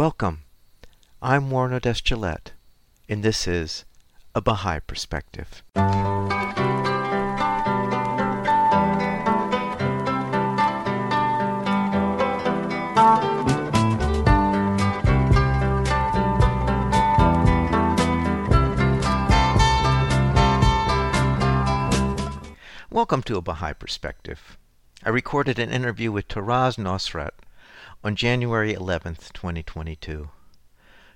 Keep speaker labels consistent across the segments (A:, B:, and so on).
A: Welcome. I'm Warren Odess and this is A Baha'i Perspective. Welcome to A Baha'i Perspective. I recorded an interview with Taraz Nosrat on January 11, 2022.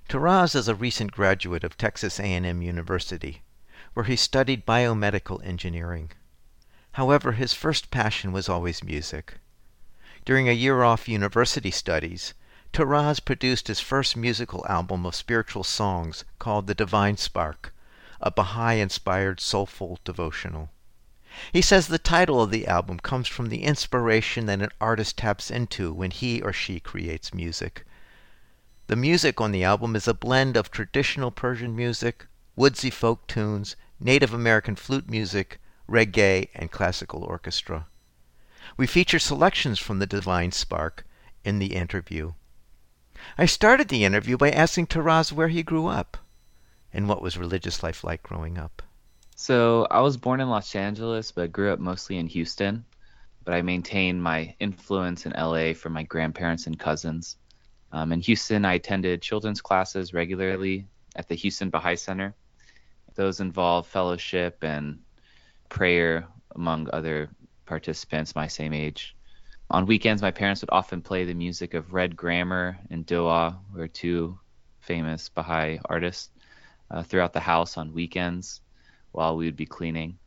A: Taraz is a recent graduate of Texas A&M University, where he studied biomedical engineering. However, his first passion was always music. During a year off university studies, Taraz produced his first musical album of spiritual songs called The Divine Spark, a Baha'i-inspired soulful devotional. He says the title of the album comes from the inspiration that an artist taps into when he or she creates music. The music on the album is a blend of traditional Persian music, woodsy folk tunes, Native American flute music, reggae, and classical orchestra. We feature selections from the Divine Spark in the interview. I started the interview by asking Taraz where he grew up and what was religious life like growing up.
B: So I was born in Los Angeles, but grew up mostly in Houston. But I maintained my influence in LA from my grandparents and cousins. Um, in Houston, I attended children's classes regularly at the Houston Baha'i Center. Those involve fellowship and prayer among other participants my same age. On weekends, my parents would often play the music of Red Grammer and Doa, who are two famous Baha'i artists, uh, throughout the house on weekends while we would be cleaning.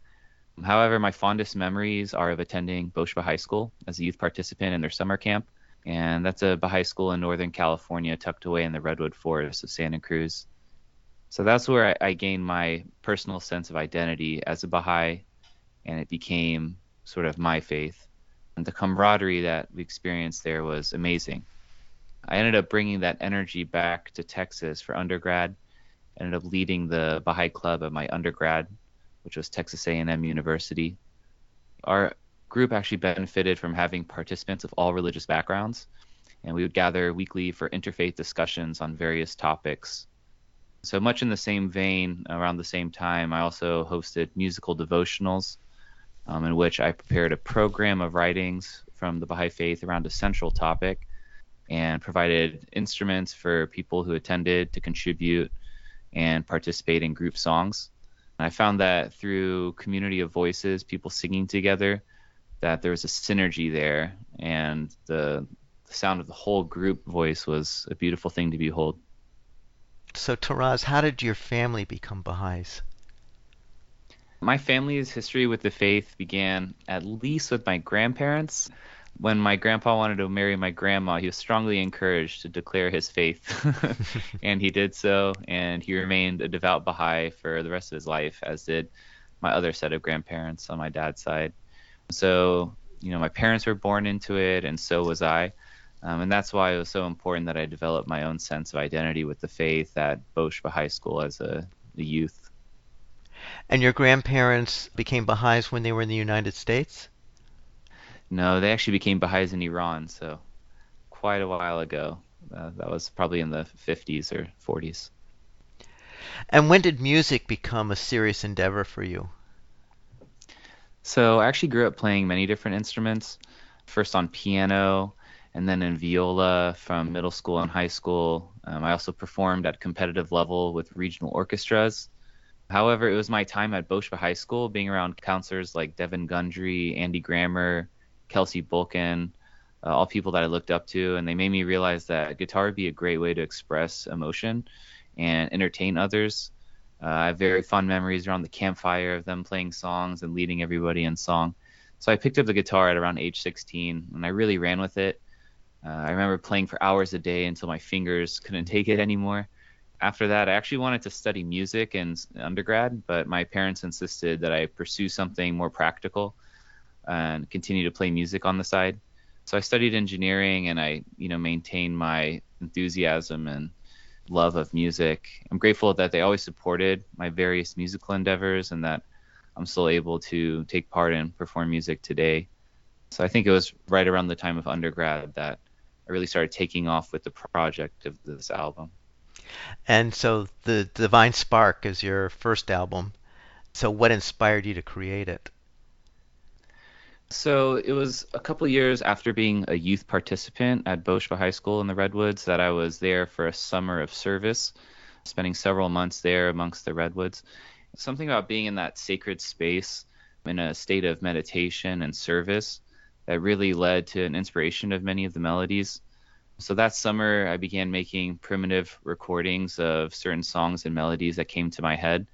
B: However, my fondest memories are of attending Bosch Baha'i School as a youth participant in their summer camp. And that's a Baha'i school in Northern California, tucked away in the redwood forest of Santa Cruz. So that's where I, I gained my personal sense of identity as a Baha'i, and it became sort of my faith. And the camaraderie that we experienced there was amazing. I ended up bringing that energy back to Texas for undergrad ended up leading the Baha'i Club at my undergrad, which was Texas A&M University. Our group actually benefited from having participants of all religious backgrounds, and we would gather weekly for interfaith discussions on various topics. So much in the same vein, around the same time, I also hosted musical devotionals, um, in which I prepared a program of writings from the Baha'i faith around a central topic and provided instruments for people who attended to contribute and participate in group songs. I found that through community of voices, people singing together, that there was a synergy there, and the, the sound of the whole group voice was a beautiful thing to behold.
A: So, Taraz, how did your family become Baha'is?
B: My family's history with the faith began at least with my grandparents when my grandpa wanted to marry my grandma, he was strongly encouraged to declare his faith. and he did so, and he remained a devout Baha'i for the rest of his life, as did my other set of grandparents on my dad's side. So, you know, my parents were born into it, and so was I. Um, and that's why it was so important that I developed my own sense of identity with the faith at Bosch Baha'i School as a, a youth.
A: And your grandparents became Baha'is when they were in the United States?
B: No, they actually became Baha'is in Iran, so quite a while ago. Uh, that was probably in the 50s or 40s.
A: And when did music become a serious endeavor for you?
B: So I actually grew up playing many different instruments, first on piano and then in viola from middle school and high school. Um, I also performed at competitive level with regional orchestras. However, it was my time at Bosch Baha'i School, being around counselors like Devin Gundry, Andy Grammer, Kelsey Bulkin, uh, all people that I looked up to, and they made me realize that guitar would be a great way to express emotion and entertain others. Uh, I have very fond memories around the campfire of them playing songs and leading everybody in song. So I picked up the guitar at around age 16, and I really ran with it. Uh, I remember playing for hours a day until my fingers couldn't take it anymore. After that, I actually wanted to study music in undergrad, but my parents insisted that I pursue something more practical and continue to play music on the side. So I studied engineering and I, you know, maintained my enthusiasm and love of music. I'm grateful that they always supported my various musical endeavors and that I'm still able to take part and perform music today. So I think it was right around the time of undergrad that I really started taking off with the project of this album.
A: And so the Divine Spark is your first album. So what inspired you to create it?
B: So it was a couple years after being a youth participant at Bosch Baha'i School in the Redwoods that I was there for a summer of service, spending several months there amongst the Redwoods. Something about being in that sacred space in a state of meditation and service that really led to an inspiration of many of the melodies. So that summer, I began making primitive recordings of certain songs and melodies that came to my head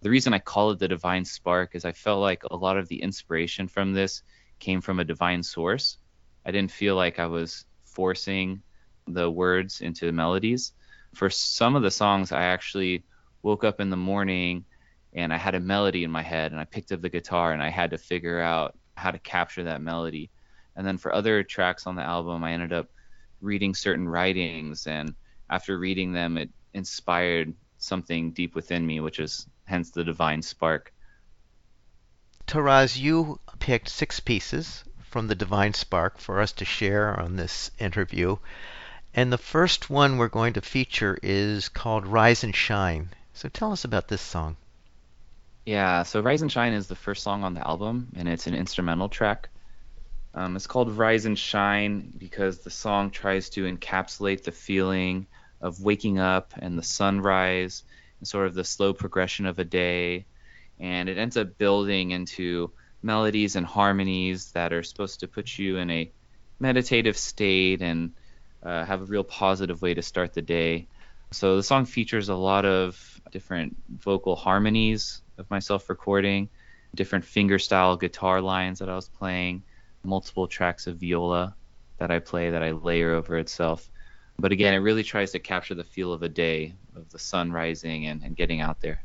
B: the reason I call it the divine spark is I felt like a lot of the inspiration from this came from a divine source. I didn't feel like I was forcing the words into the melodies. For some of the songs, I actually woke up in the morning and I had a melody in my head and I picked up the guitar and I had to figure out how to capture that melody. And then for other tracks on the album, I ended up reading certain writings and after reading them, it inspired something deep within me, which is hence the divine spark.
A: Taraz, you picked six pieces from the Divine Spark for us to share on this interview. And the first one we're going to feature is called Rise and Shine. So tell us about this song.
B: Yeah, so Rise and Shine is the first song on the album, and it's an instrumental track. Um, it's called Rise and Shine because the song tries to encapsulate the feeling of waking up and the sunrise and sort of the slow progression of a day. And it ends up building into melodies and harmonies that are supposed to put you in a meditative state and uh, have a real positive way to start the day. So the song features a lot of different vocal harmonies of myself recording, different fingerstyle guitar lines that I was playing, multiple tracks of viola that I play that I layer over itself. But again, it really tries to capture the feel of a day, of the sun rising and, and getting out there.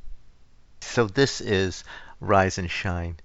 A: So this is Rise and Shine.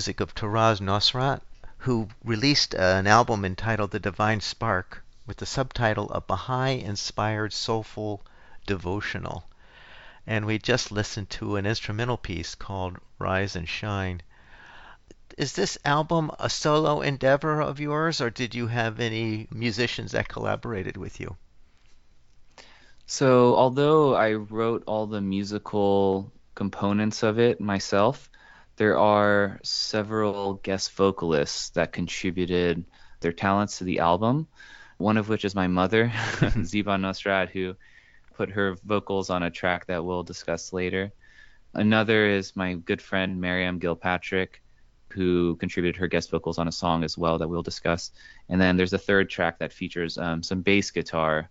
C: Music of Taraz Nosrat, who released uh, an album entitled The Divine Spark with the subtitle A Baha'i Inspired Soulful Devotional. And we just listened to an instrumental piece called Rise and Shine. Is this album a solo endeavor of yours, or did you have any musicians that collaborated with you?
B: So, although I wrote all the musical components of it myself, there are several guest vocalists that contributed their talents to the album. One of which is my mother, Ziba Nosrat, who put her vocals on a track that we'll discuss later. Another is my good friend Miriam Gilpatrick, who contributed her guest vocals on a song as well that we'll discuss. And then there's a third track that features um, some bass guitar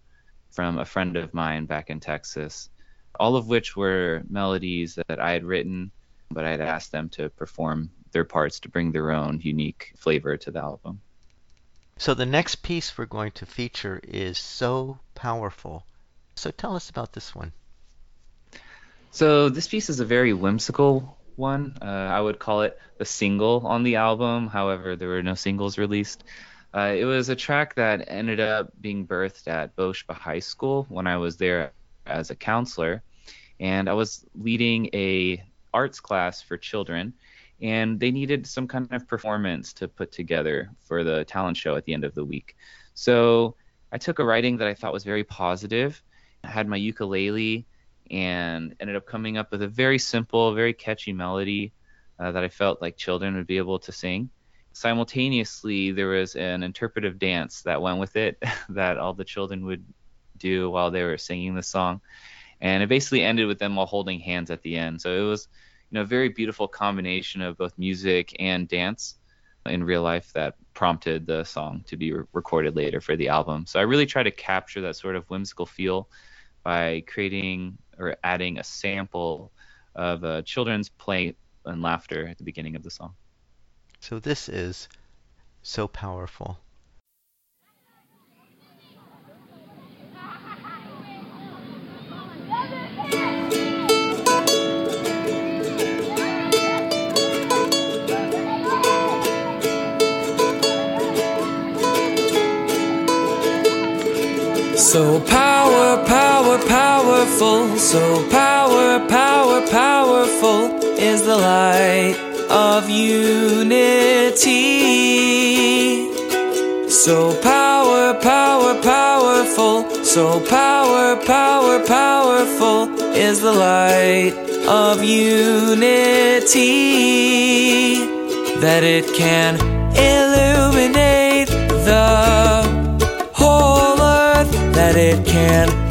B: from a friend of mine back in Texas, all of which were melodies that I had written, but I had asked them to perform their parts to bring their own unique flavor to the album.
C: So the next piece we're going to feature is So Powerful. So tell us about this one.
B: So this piece is a very whimsical one. Uh, I would call it a single on the album. However, there were no singles released. Uh, it was a track that ended up being birthed at Bosch Baha'i School when I was there as a counselor, and I was leading a arts class for children, and they needed some kind of performance to put together for the talent show at the end of the week. So I took a writing that I thought was very positive. I had my ukulele and ended up coming up with a very simple, very catchy melody uh, that I felt like children would be able to sing simultaneously there was an interpretive dance that went with it that all the children would do while they were singing the song and it basically ended with them all holding hands at the end. So it was you know a very beautiful combination of both music and dance in real life that prompted the song to be re- recorded later for the album. So i really try to capture that sort of whimsical feel by creating or adding a sample of uh, children's play and laughter at the beginning of the song.
C: So this is so powerful. So power, power, powerful. So power, power, powerful is the light of unity. So power, power, powerful. So power, power, powerful is the light of unity. That it can illuminate the it can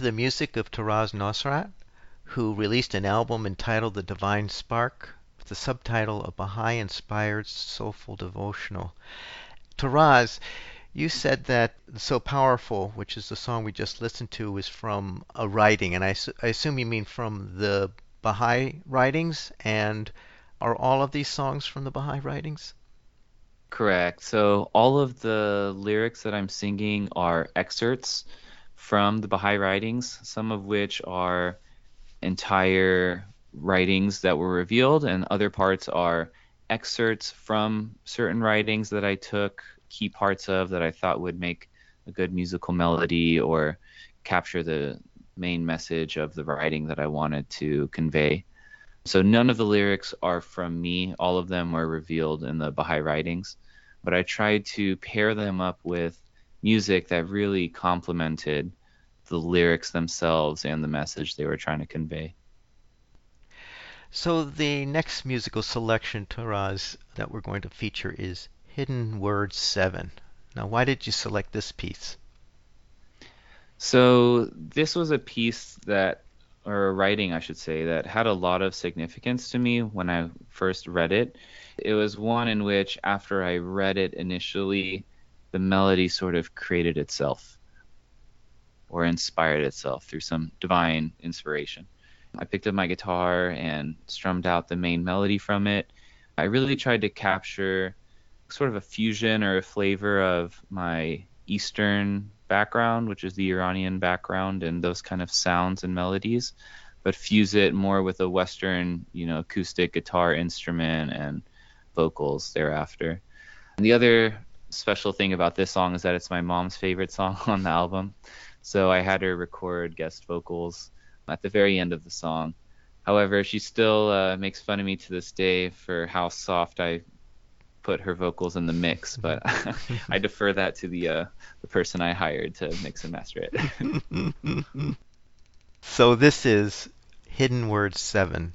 C: to the music of Taraz Nosrat, who released an album entitled The Divine Spark with the subtitle A Baha'i Inspired Soulful Devotional. Taraz, you said that So Powerful, which is the song we just listened to, is from a writing, and I, I assume you mean from the Baha'i writings, and are all of these songs from the Baha'i writings?
B: Correct. So all of the lyrics that I'm singing are excerpts from the Baha'i writings, some of which are entire writings that were revealed, and other parts are excerpts from certain writings that I took key parts of that I thought would make a good musical melody or capture the main message of the writing that I wanted to convey. So none of the lyrics are from me. All of them were revealed in the Baha'i writings. But I tried to pair them up with music that really complemented the lyrics themselves and the message they were trying to convey.
C: So the next musical selection, Taraz, that we're going to feature is Hidden Words 7. Now, why did you select this piece?
B: So this was a piece that or a writing, I should say, that had a lot of significance to me when I first read it. It was one in which, after I read it initially, the melody sort of created itself or inspired itself through some divine inspiration. I picked up my guitar and strummed out the main melody from it. I really tried to capture sort of a fusion or a flavor of my Eastern background, which is the Iranian background, and those kind of sounds and melodies, but fuse it more with a Western, you know, acoustic guitar instrument and vocals thereafter. And the other special thing about this song is that it's my mom's favorite song on the album. So I had her record guest vocals at the very end of the song. However, she still uh, makes fun of me to this day for how soft I put her vocals in the mix, but I defer that to the uh, the person I hired to mix and master
C: it. so this is Hidden Words 7.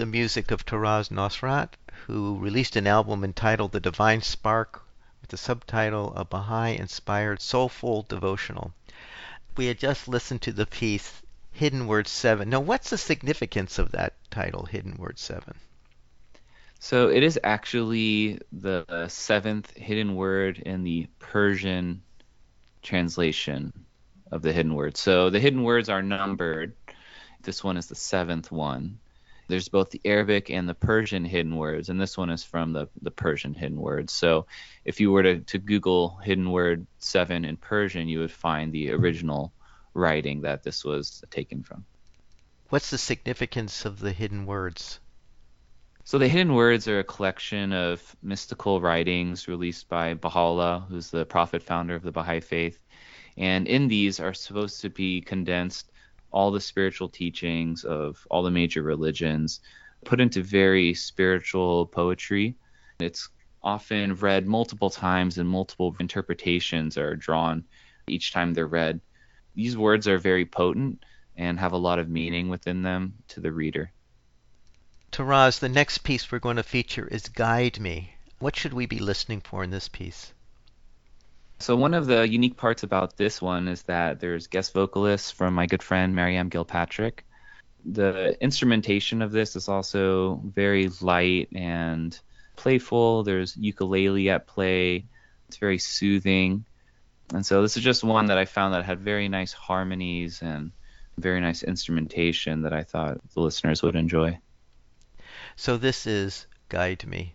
C: The music of Taraz Nosrat, who released an album entitled The Divine Spark with the subtitle A Baha'i Inspired Soulful Devotional. We had just listened to the piece Hidden Word 7. Now, what's the significance of that title, Hidden Word 7?
B: So it is actually the seventh hidden word in the Persian translation of the hidden word. So the hidden words are numbered. This one is the seventh one. There's both the Arabic and the Persian hidden words, and this one is from the, the Persian hidden words. So if you were to, to Google hidden word seven in Persian, you would find the original writing that this was taken from.
C: What's the significance of the hidden words?
B: So the hidden words are a collection of mystical writings released by Baha'u'llah, who's the prophet founder of the Baha'i faith. And in these are supposed to be condensed all the spiritual teachings of all the major religions put into very spiritual poetry. It's often read multiple times and multiple interpretations are drawn each time they're read. These words are very potent and have a lot of meaning within them to the reader.
C: Taraz, the next piece we're going to feature is Guide Me. What should we be listening for in this piece?
B: So one of the unique parts about this one is that there's guest vocalists from my good friend Mariam Gilpatrick. The instrumentation of this is also very light and playful. There's ukulele at play. It's very soothing. And so this is just one that I found that had very nice harmonies and very nice instrumentation that I thought the listeners would enjoy.
C: So this is Guide Me.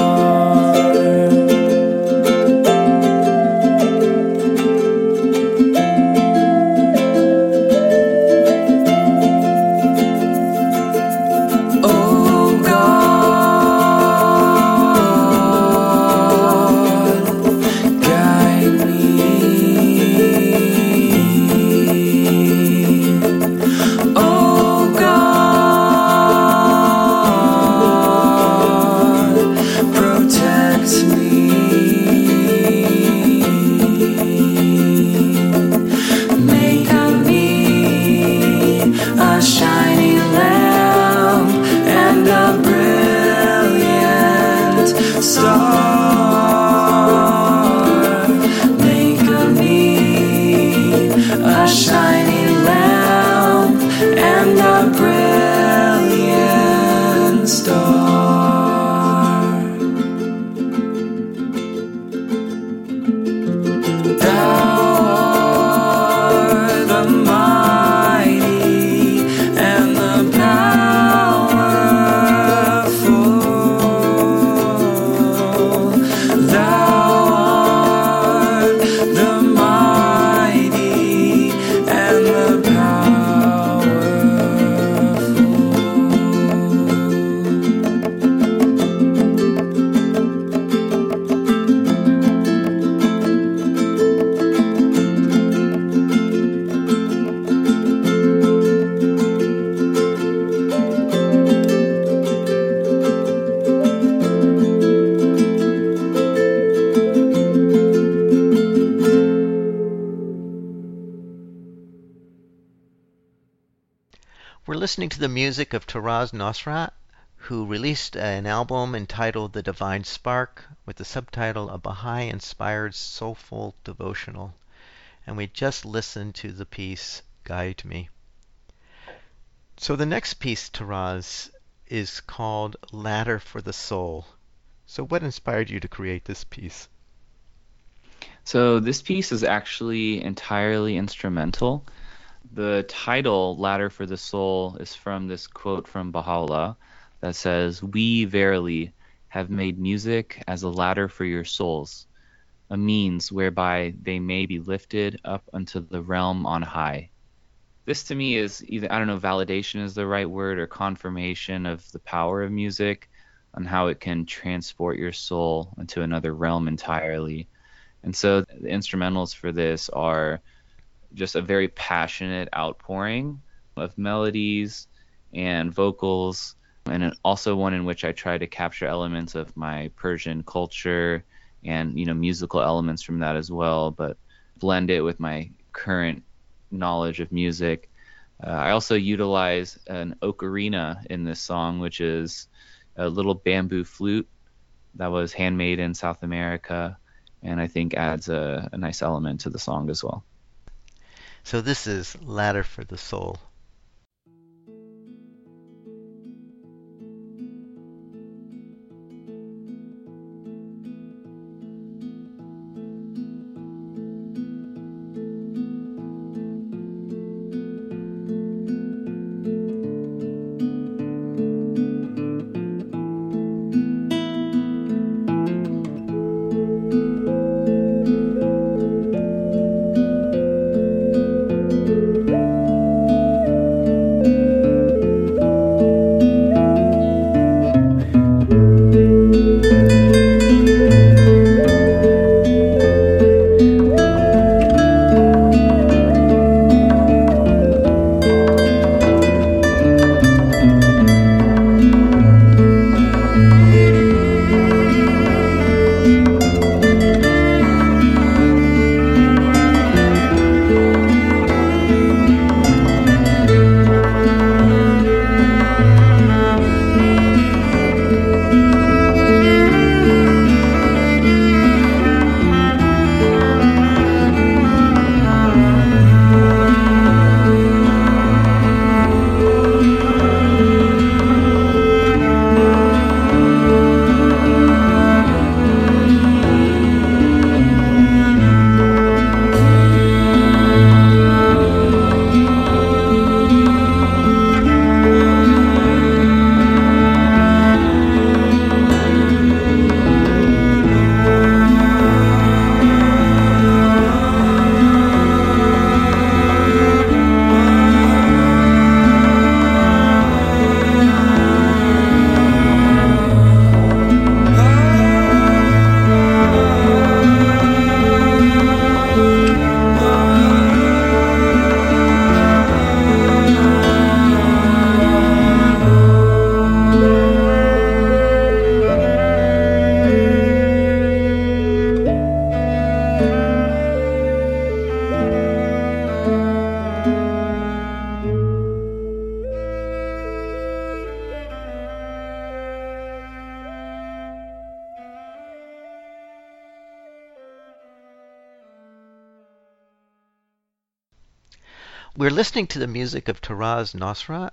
C: the music of Taraz Nosrat,
A: who released an album entitled The Divine Spark with the subtitle A Baha'i Inspired Soulful Devotional. And we just listened to the piece Guide Me. So the next piece, Taraz, is called Ladder for the Soul. So what inspired you to create this piece?
B: So this piece is actually entirely instrumental. The title, Ladder for the Soul, is from this quote from Baha'u'llah that says, We verily have made music as a ladder for your souls, a means whereby they may be lifted up unto the realm on high. This to me is either, I don't know, validation is the right word or confirmation of the power of music on how it can transport your soul into another realm entirely. And so the instrumentals for this are just a very passionate outpouring of melodies and vocals, and also one in which I try to capture elements of my Persian culture and you know musical elements from that as well, but blend it with my current knowledge of music. Uh, I also utilize an ocarina in this song, which is a little bamboo flute that was handmade in South America, and I think adds a, a nice element to the song as well.
A: So this is Ladder for the Soul. Listening to the music of Taraz Nosrat,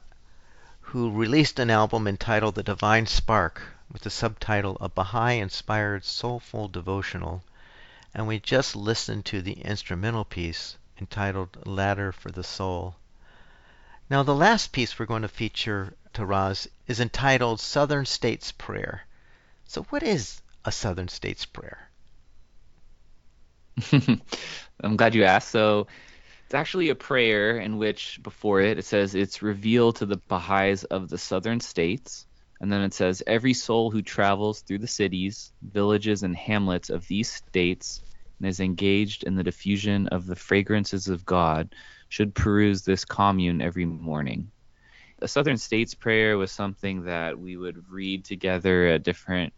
A: who released an album entitled The Divine Spark with the subtitle A Baha'i Inspired Soulful Devotional. And we just listened to the instrumental piece entitled Ladder for the Soul. Now, the last piece we're going to feature, Taraz, is entitled Southern States Prayer. So, what is a Southern States Prayer?
B: I'm glad you asked. So, it's actually a prayer in which before it it says it's revealed to the Baha'is of the southern states. And then it says every soul who travels through the cities, villages, and hamlets of these states and is engaged in the diffusion of the fragrances of God should peruse this commune every morning. The Southern States Prayer was something that we would read together at different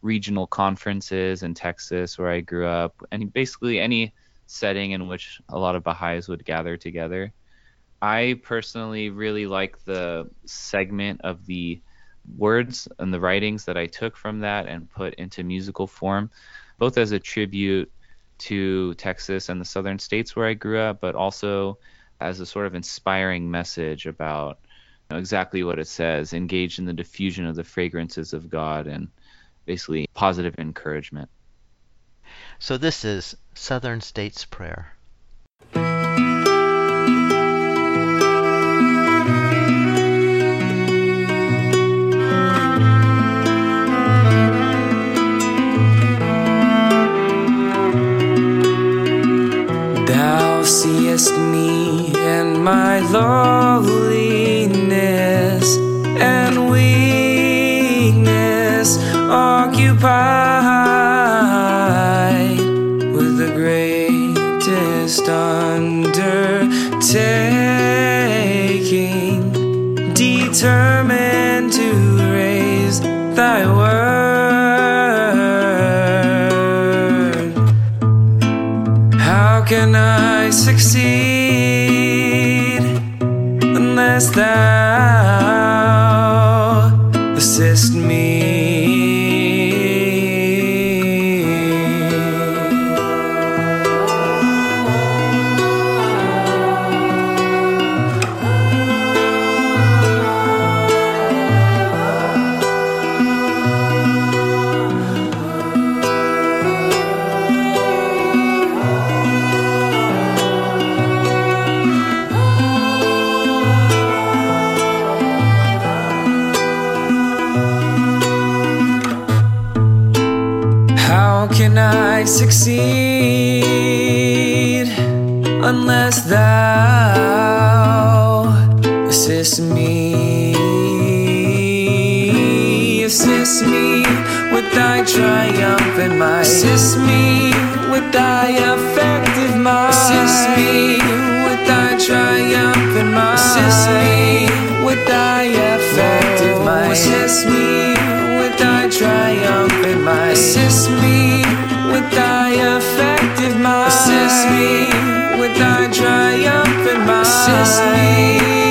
B: regional conferences in Texas, where I grew up, and basically any setting in which a lot of Baha'is would gather together. I personally really like the segment of the words and the writings that I took from that and put into musical form, both as a tribute to Texas and the southern states where I grew up, but also as a sort of inspiring message about you know, exactly what it says engage in the diffusion of the fragrances of God and basically positive encouragement.
A: So, this is Southern States Prayer.
C: seest me and my lowliness and weakness occupied succeed unless thou assist me. Thy triumphant might. Assist me with thy effective might. Assist me with thy triumphant might. Assist me with thy effective might. Assist me with thy triumphant might. Assist me with thy effective mind. Assist me with thy triumphant mind. Assist me.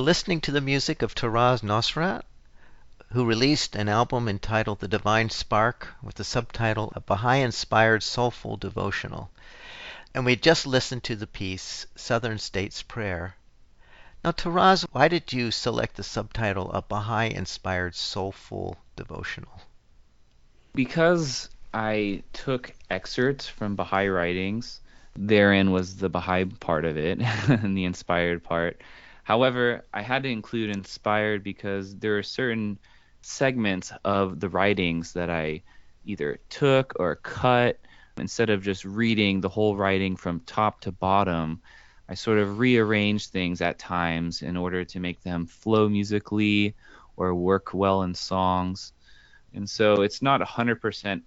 A: Listening to the music of Taraz Nosrat, who released an album entitled The Divine Spark with the subtitle A Baha'i Inspired Soulful Devotional. And we just listened to the piece Southern States Prayer. Now, Taraz, why did you select the subtitle A Baha'i Inspired Soulful Devotional?
B: Because I took excerpts from Baha'i writings, therein was the Baha'i part of it and the inspired part. However, I had to include inspired because there are certain segments of the writings that I either took or cut instead of just reading the whole writing from top to bottom I sort of rearrange things at times in order to make them flow musically or work well in songs. And so it's not 100%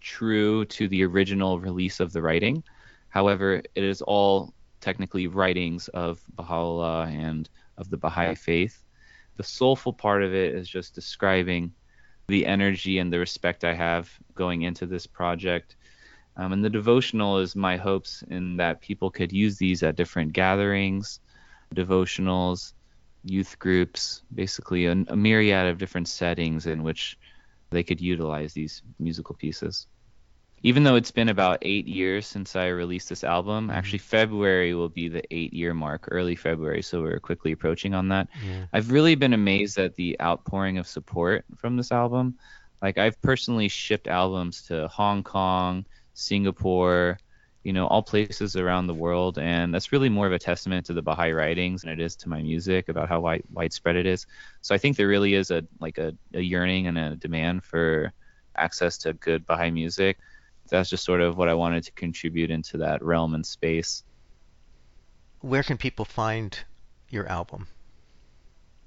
B: true to the original release of the writing. However, it is all technically writings of Baha'u'llah and of the Baha'i faith. The soulful part of it is just describing the energy and the respect I have going into this project um, and the devotional is my hopes in that people could use these at different gatherings, devotionals, youth groups, basically a, a myriad of different settings in which they could utilize these musical pieces. Even though it's been about eight years since I released this album, mm-hmm. actually February will be the eight year mark, early February, so we're quickly approaching on that. Yeah. I've really been amazed at the outpouring of support from this album. Like I've personally shipped albums to Hong Kong, Singapore, you know, all places around the world. And that's really more of a testament to the Baha'i writings than it is to my music about how wide, widespread it is. So I think there really is a like a, a yearning and a demand for access to good Baha'i music. That's just sort of what I wanted to contribute into that realm and space.
A: Where can people find your album?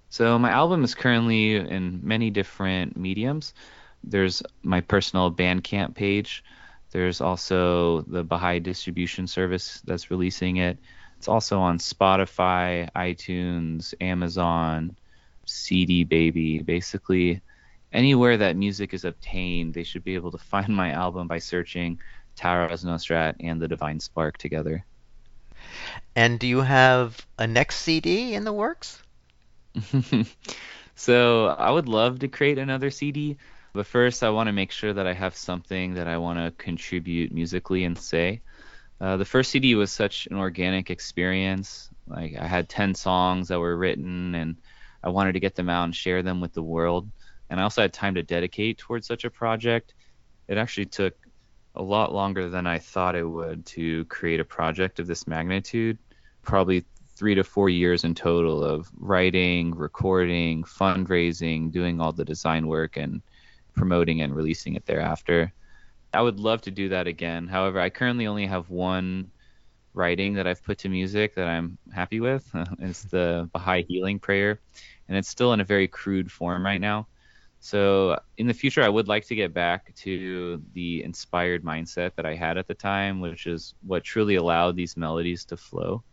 B: So my album is currently in many different mediums. There's my personal Bandcamp page, there's also the Baha'i distribution service that's releasing it. It's also on Spotify, iTunes, Amazon, CD Baby. Basically, anywhere that music is obtained, they should be able to find my album by searching Taraz Nosrat and the Divine Spark together.
A: And do you have a next CD in the works?
B: so I would love to create another CD. But first, I want to make sure that I have something that I want to contribute musically and say. Uh, the first CD was such an organic experience. Like I had 10 songs that were written, and I wanted to get them out and share them with the world. And I also had time to dedicate towards such a project. It actually took a lot longer than I thought it would to create a project of this magnitude. Probably three to four years in total of writing, recording, fundraising, doing all the design work, and promoting and releasing it thereafter. I would love to do that again. However, I currently only have one writing that I've put to music that I'm happy with. it's the Baha'i Healing Prayer, and it's still in a very crude form right now. So in the future, I would like to get back to the inspired mindset that I had at the time, which is what truly allowed these melodies to flow.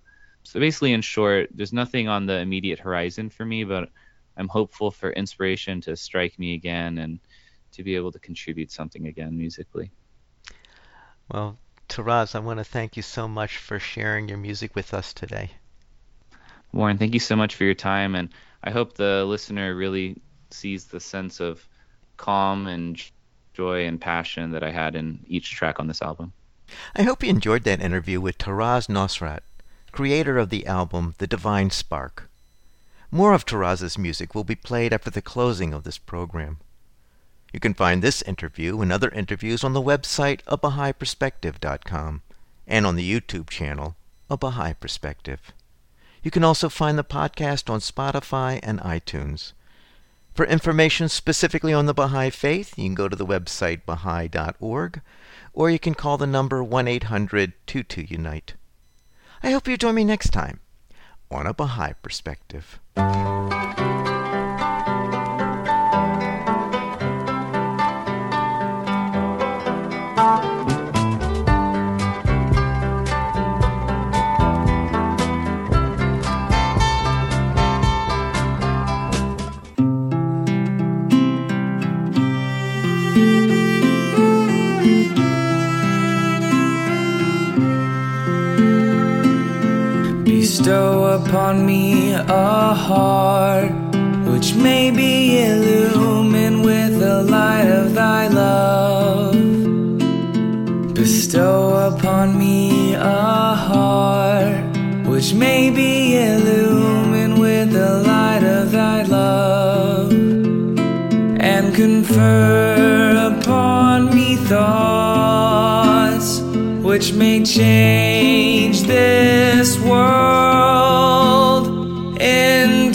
B: So basically, in short, there's nothing on the immediate horizon for me, but I'm hopeful for inspiration to strike me again and to be able to contribute something again musically.
A: Well, Taraz, I want to thank you so much for sharing your music with us today.
B: Warren, thank you so much for your time, and I hope the listener really sees the sense of calm and joy and passion that I had in each track on this album.
A: I hope you enjoyed that interview with Taraz Nosrat, creator of the album The Divine Spark. More of Taraz's music will be played after the closing of this program. You can find this interview and other interviews on the website abahaiperspective.com and on the YouTube channel A Baha'i Perspective. You can also find the podcast on Spotify and iTunes. For information specifically on the Baha'i Faith, you can go to the website baha'i.org or you can call the number 1 800 22 Unite. I hope you join me next time on A Baha'i Perspective. Upon me a heart which may be illumined with the light of thy love. Bestow upon me a heart
C: which may be illumined with the light of thy love, and confer upon me thoughts which may change this world into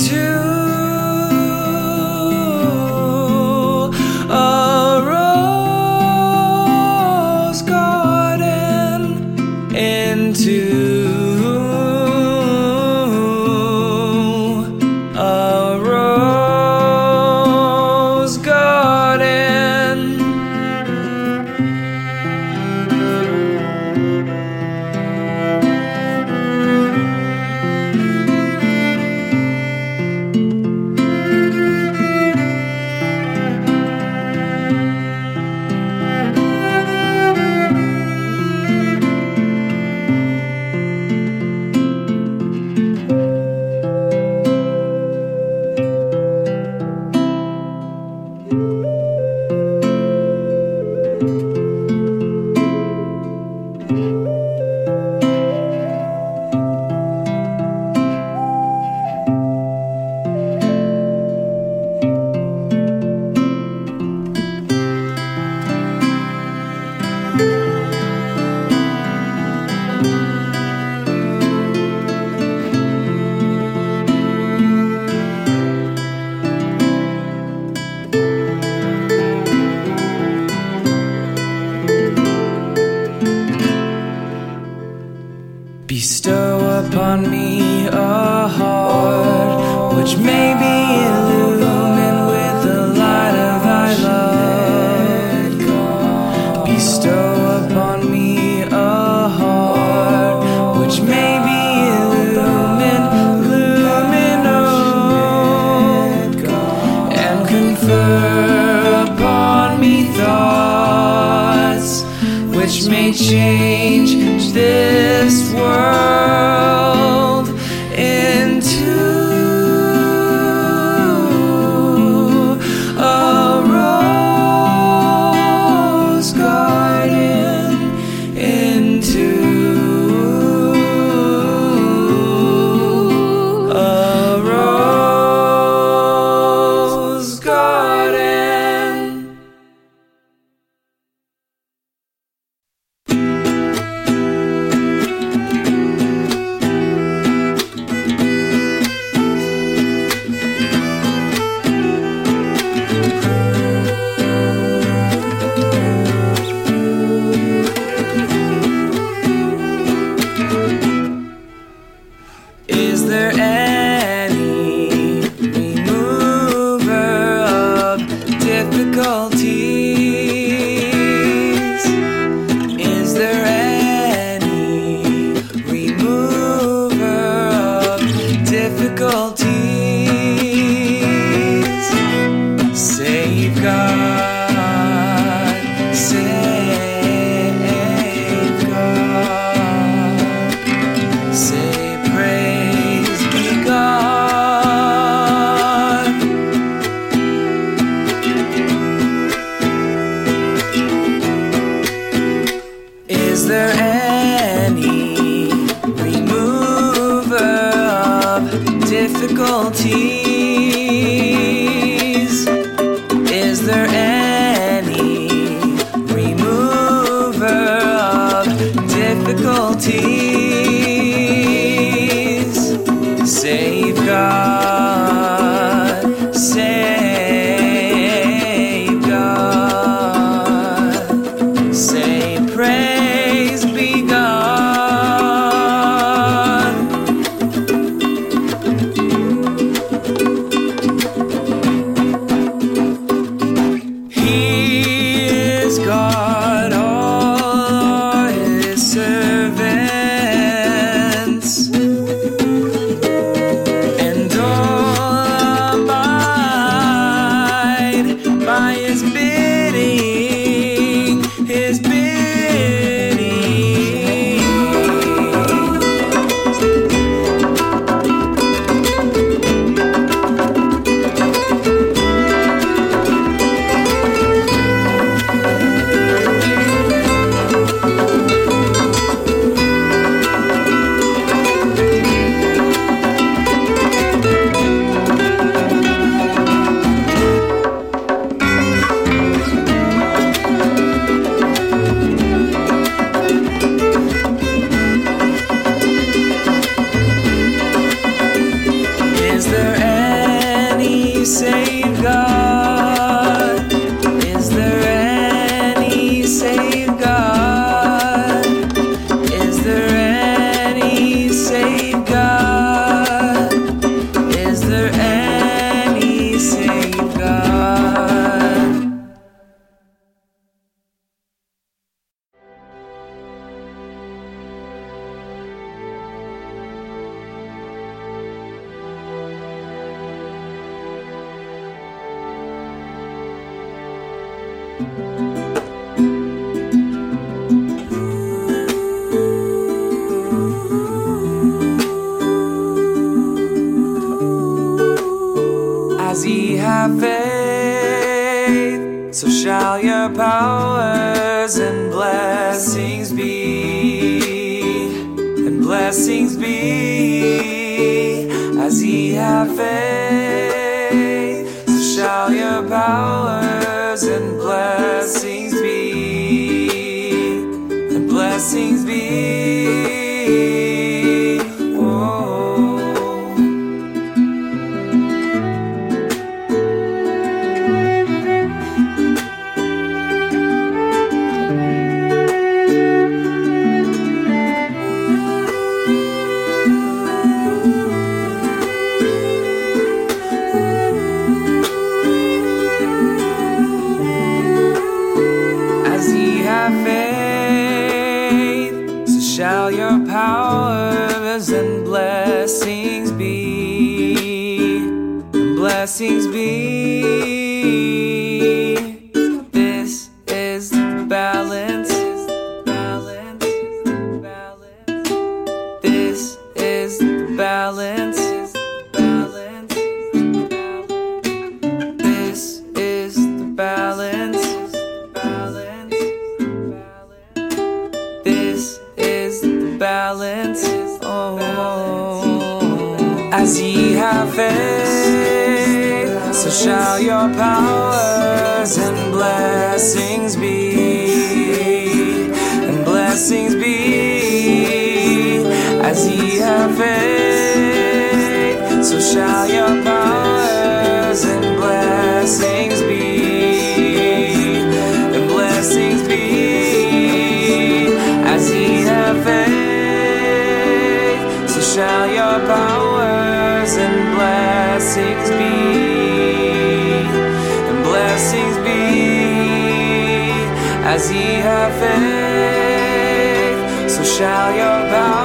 C: As